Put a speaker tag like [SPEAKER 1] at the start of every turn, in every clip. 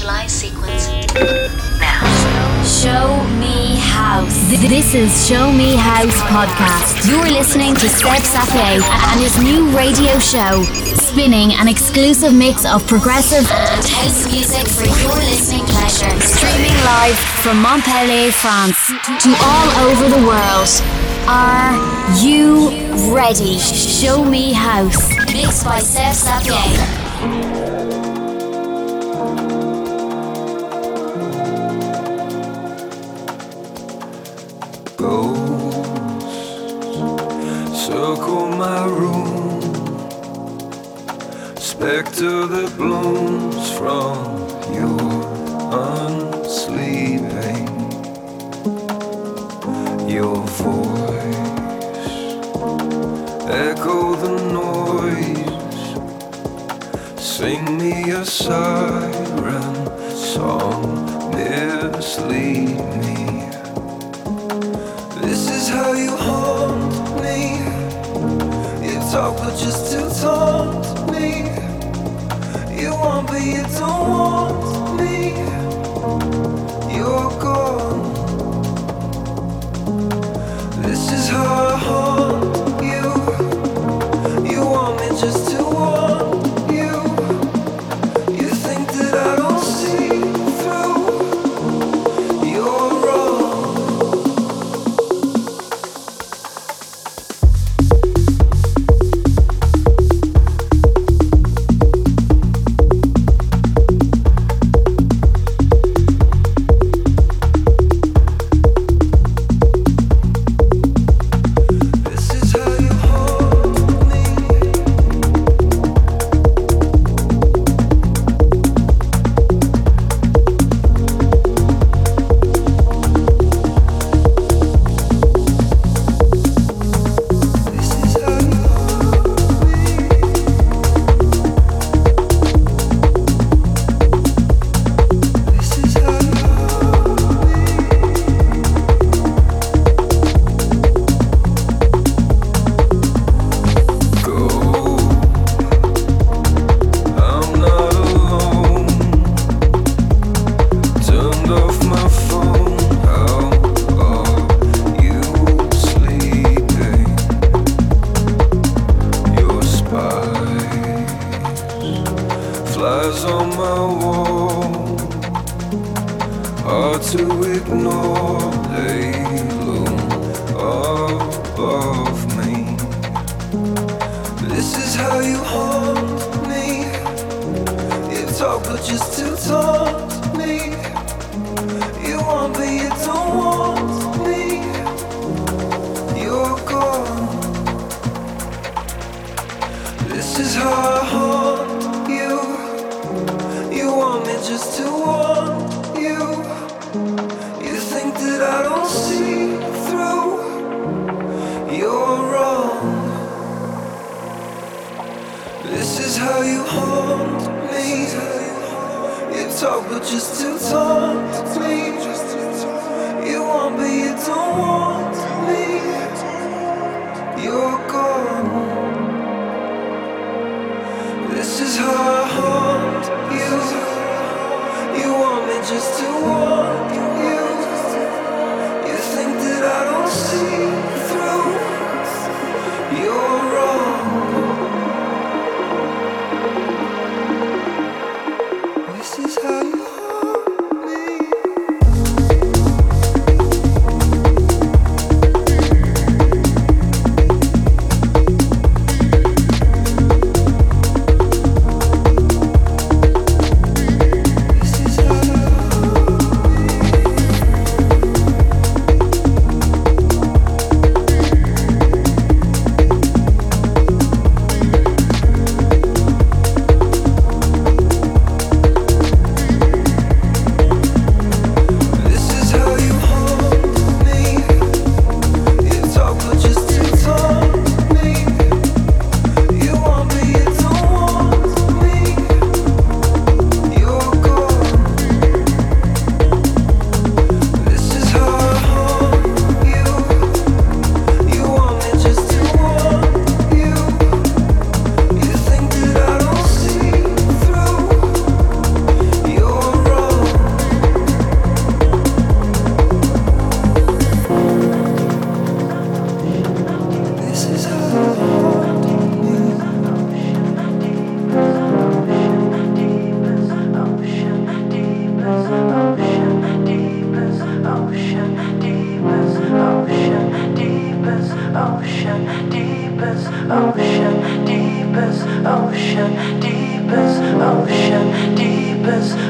[SPEAKER 1] Initialize sequence now.
[SPEAKER 2] Show Me House. This is Show Me House podcast. You're listening to Seb Sapie and his new radio show, spinning an exclusive mix of progressive and house music for your listening pleasure. Streaming live from Montpellier, France to all over the world. Are you ready? Show Me House. Mixed by Seb Sapie.
[SPEAKER 3] Circle my room. Spectre that blooms from your unsleeping. Your voice echo the noise. Sing me a siren song, mislead me. This is how you haunt talk, but just to taunt me. You want, but you don't want me. You're gone. This is how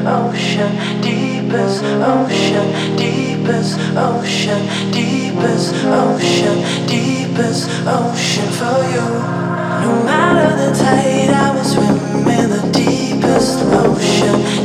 [SPEAKER 4] ocean, deepest ocean, deepest ocean, deepest ocean, deepest ocean for you. No matter the tide, I will swim in the deepest ocean,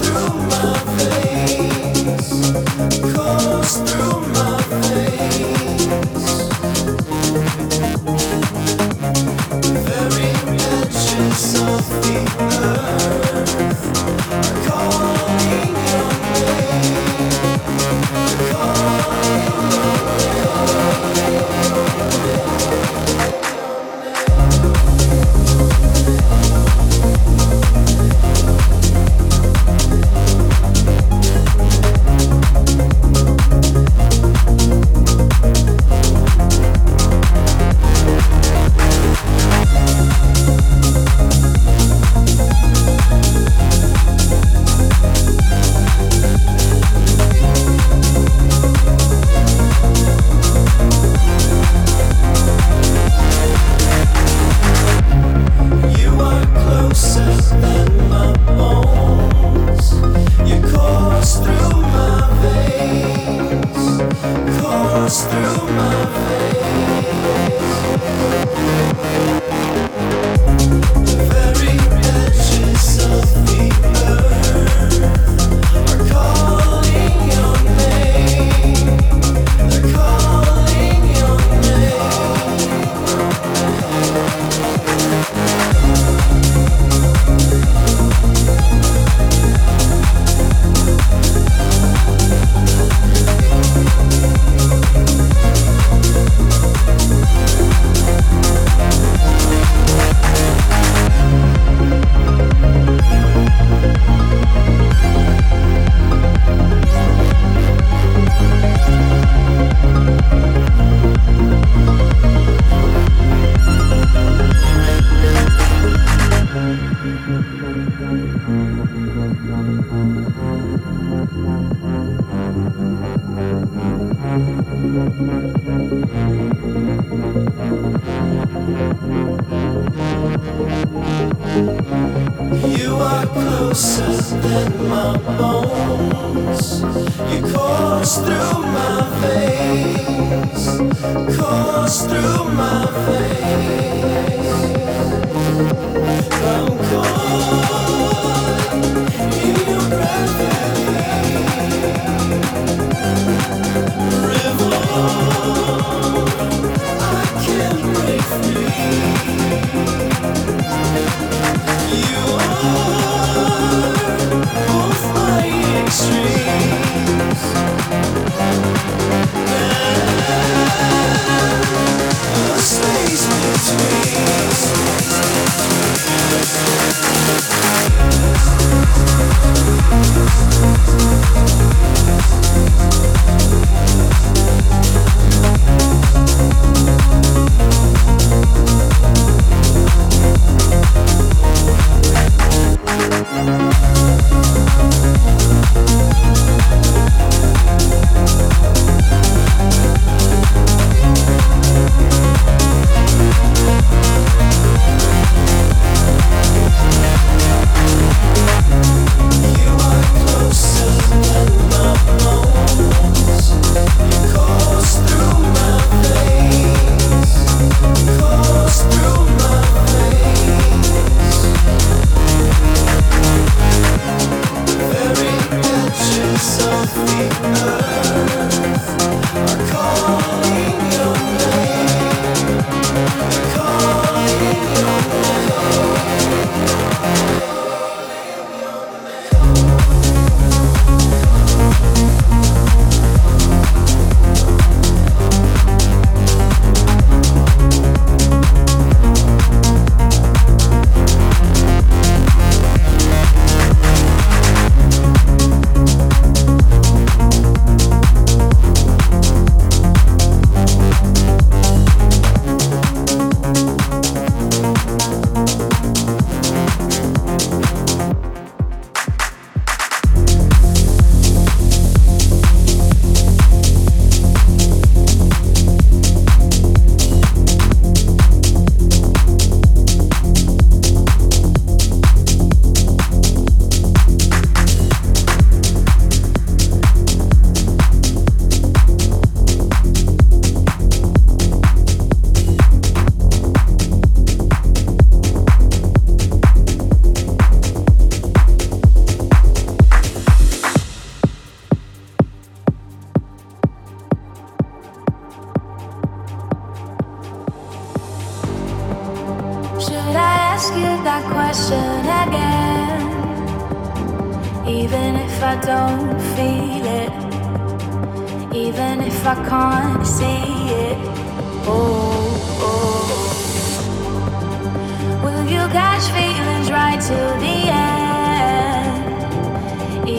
[SPEAKER 3] through
[SPEAKER 5] my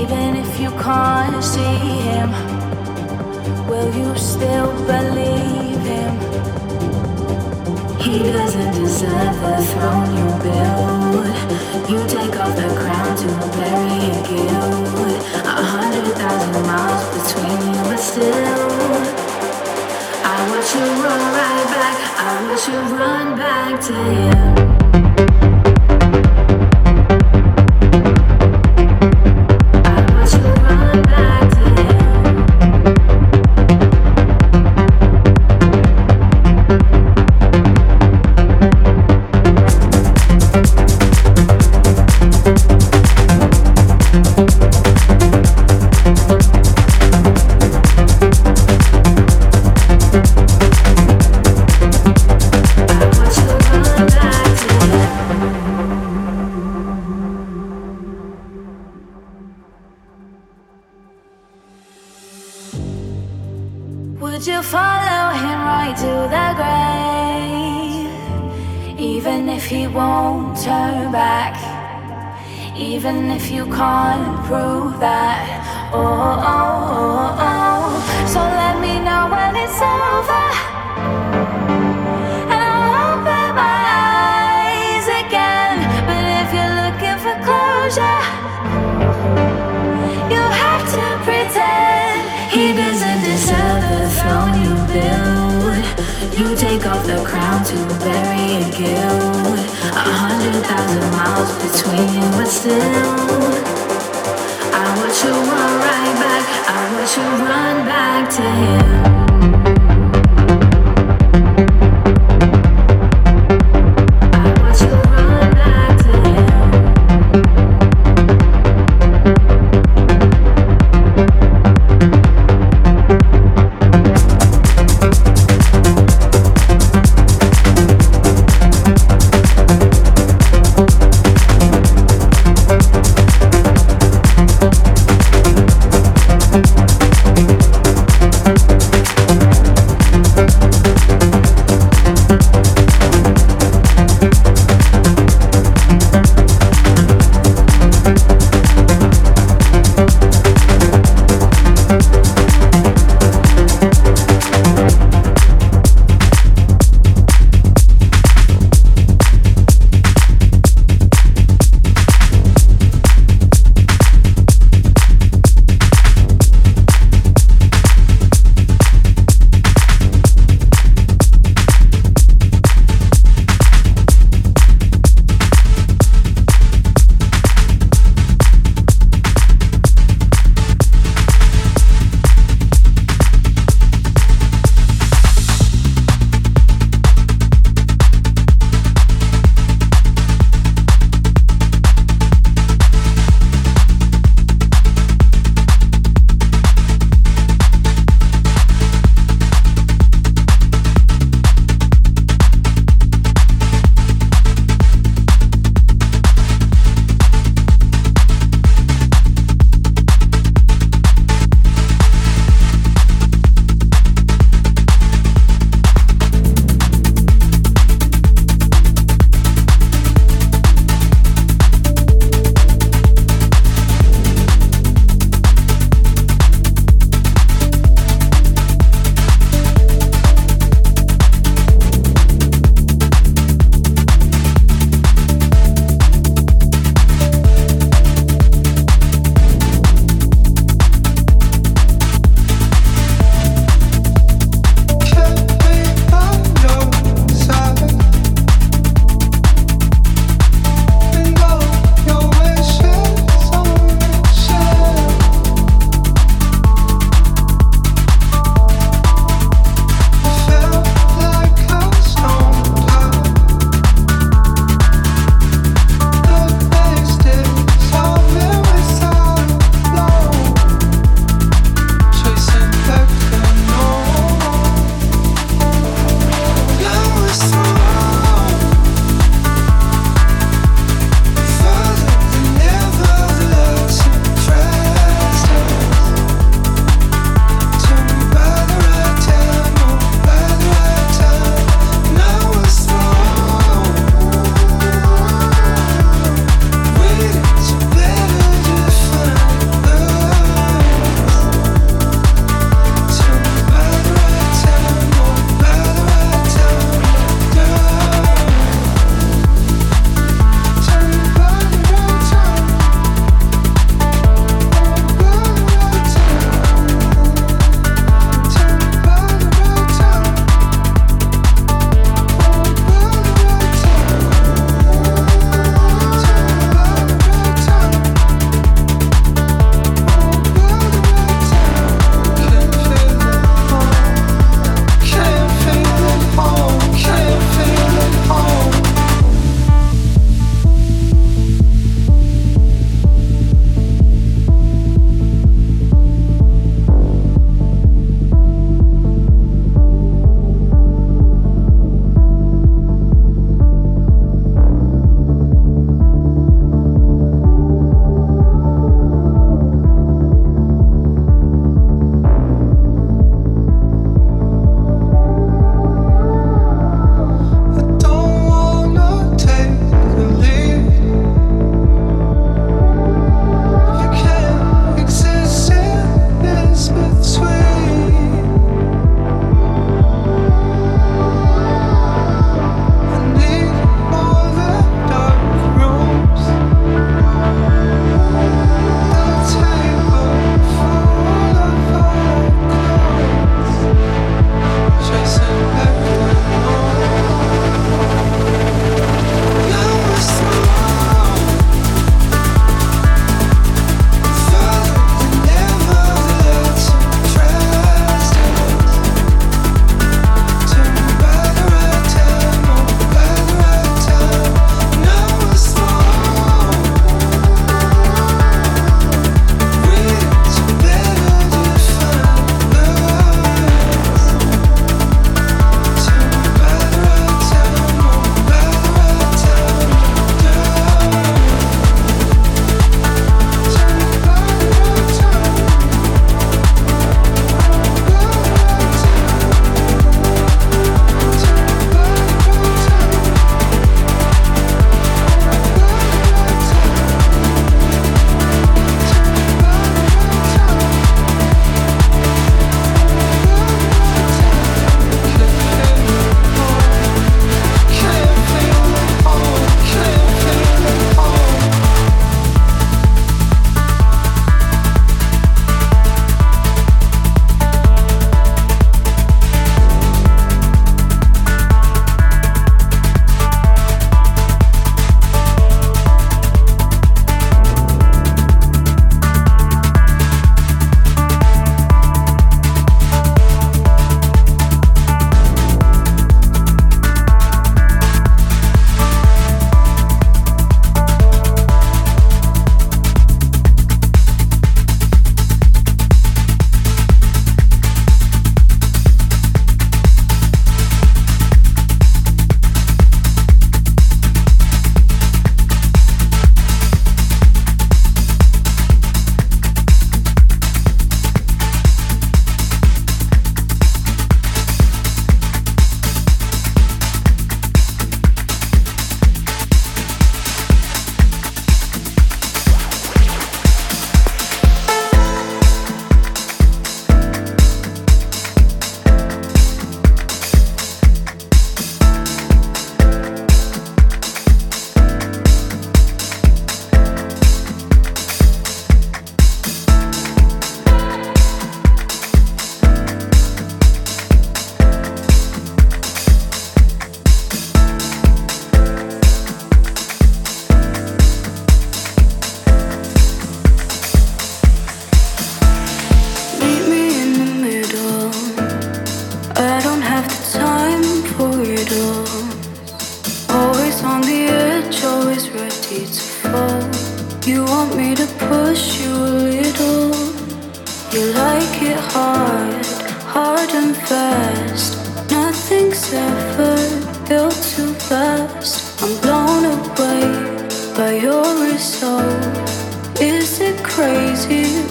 [SPEAKER 5] Even if you can't see him, will you still believe him? He doesn't deserve the throne you build. You take off the crown to bury a guilt. A hundred thousand miles between you, but still. I want you to run right back. I want you to run back to him.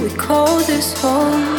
[SPEAKER 5] We call this home?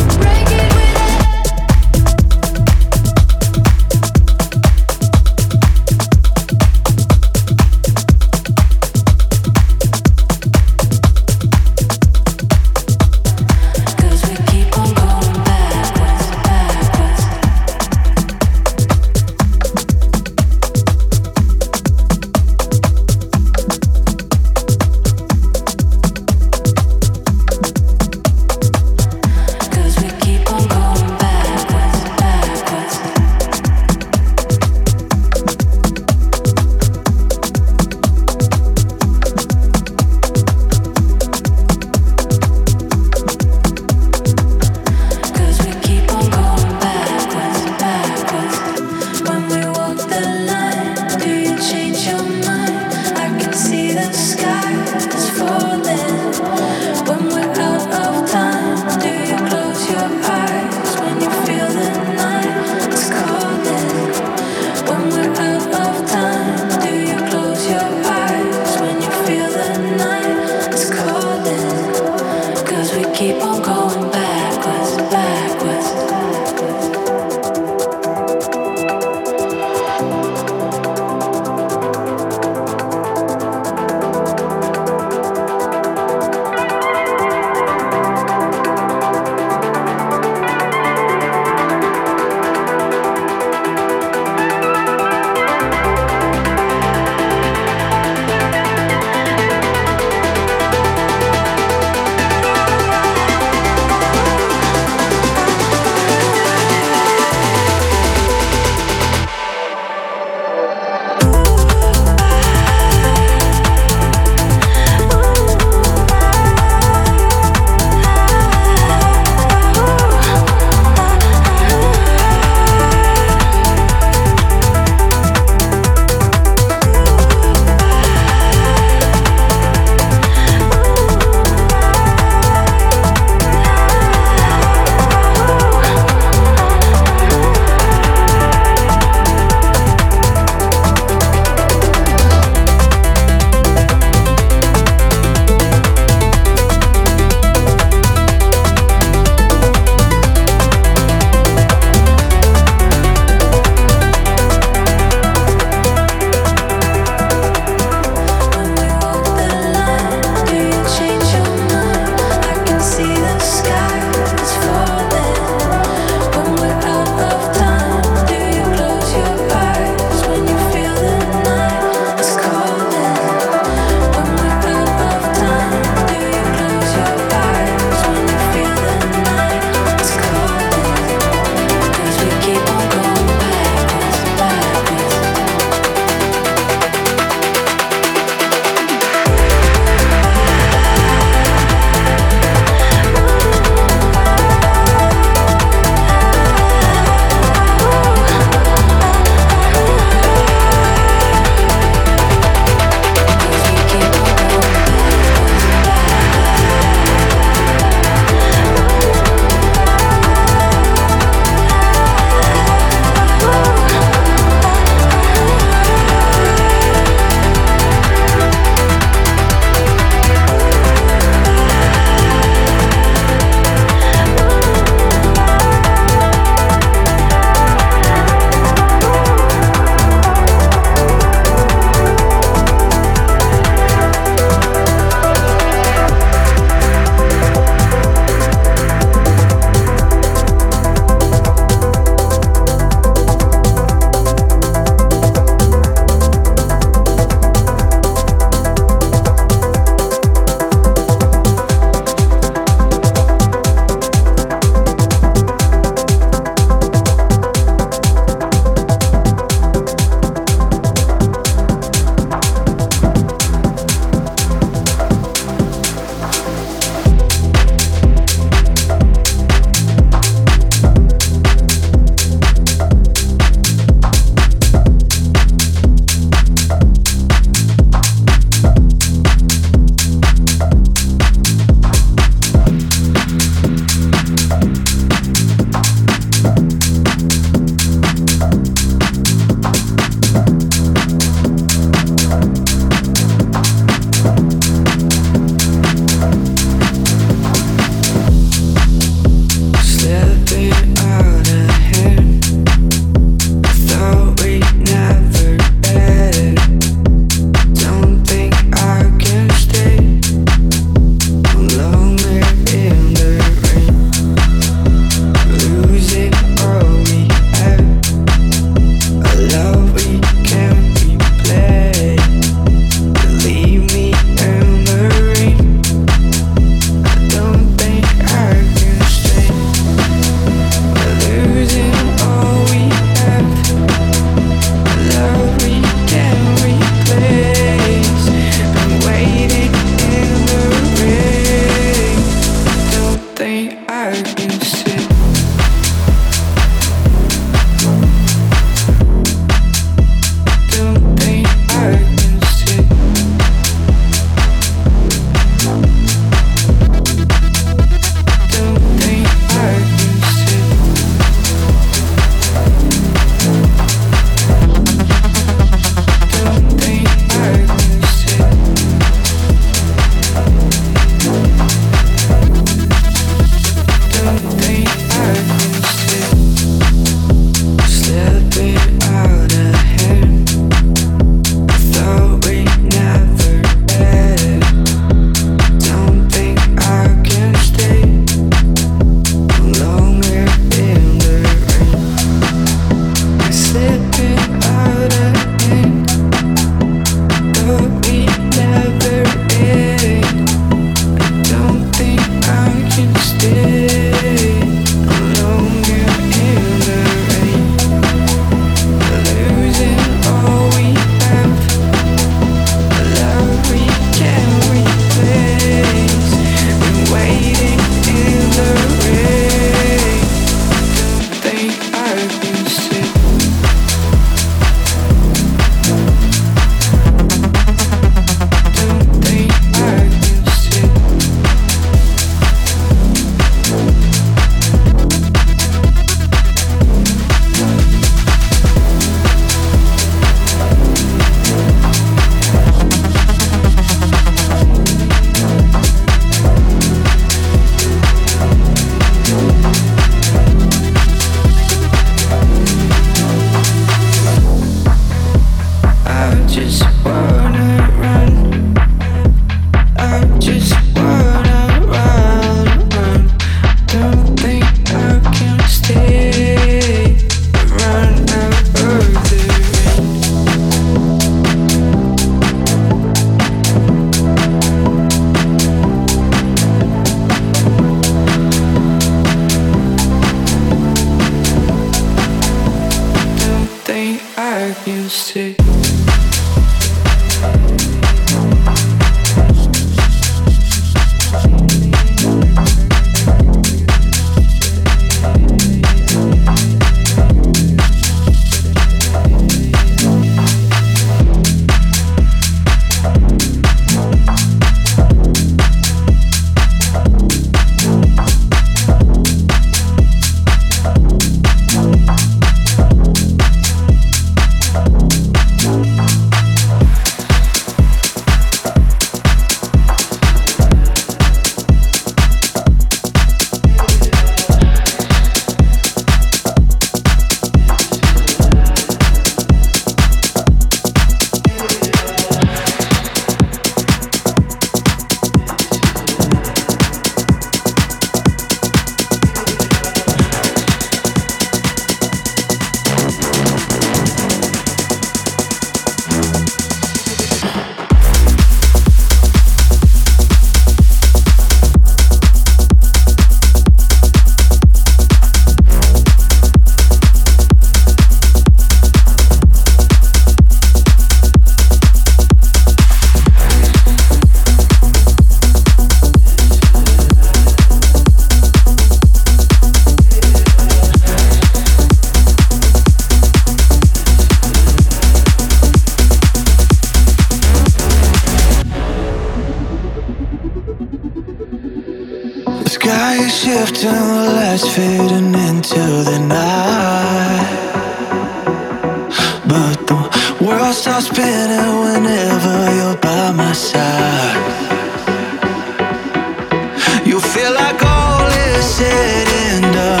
[SPEAKER 6] When feel like all your arms and close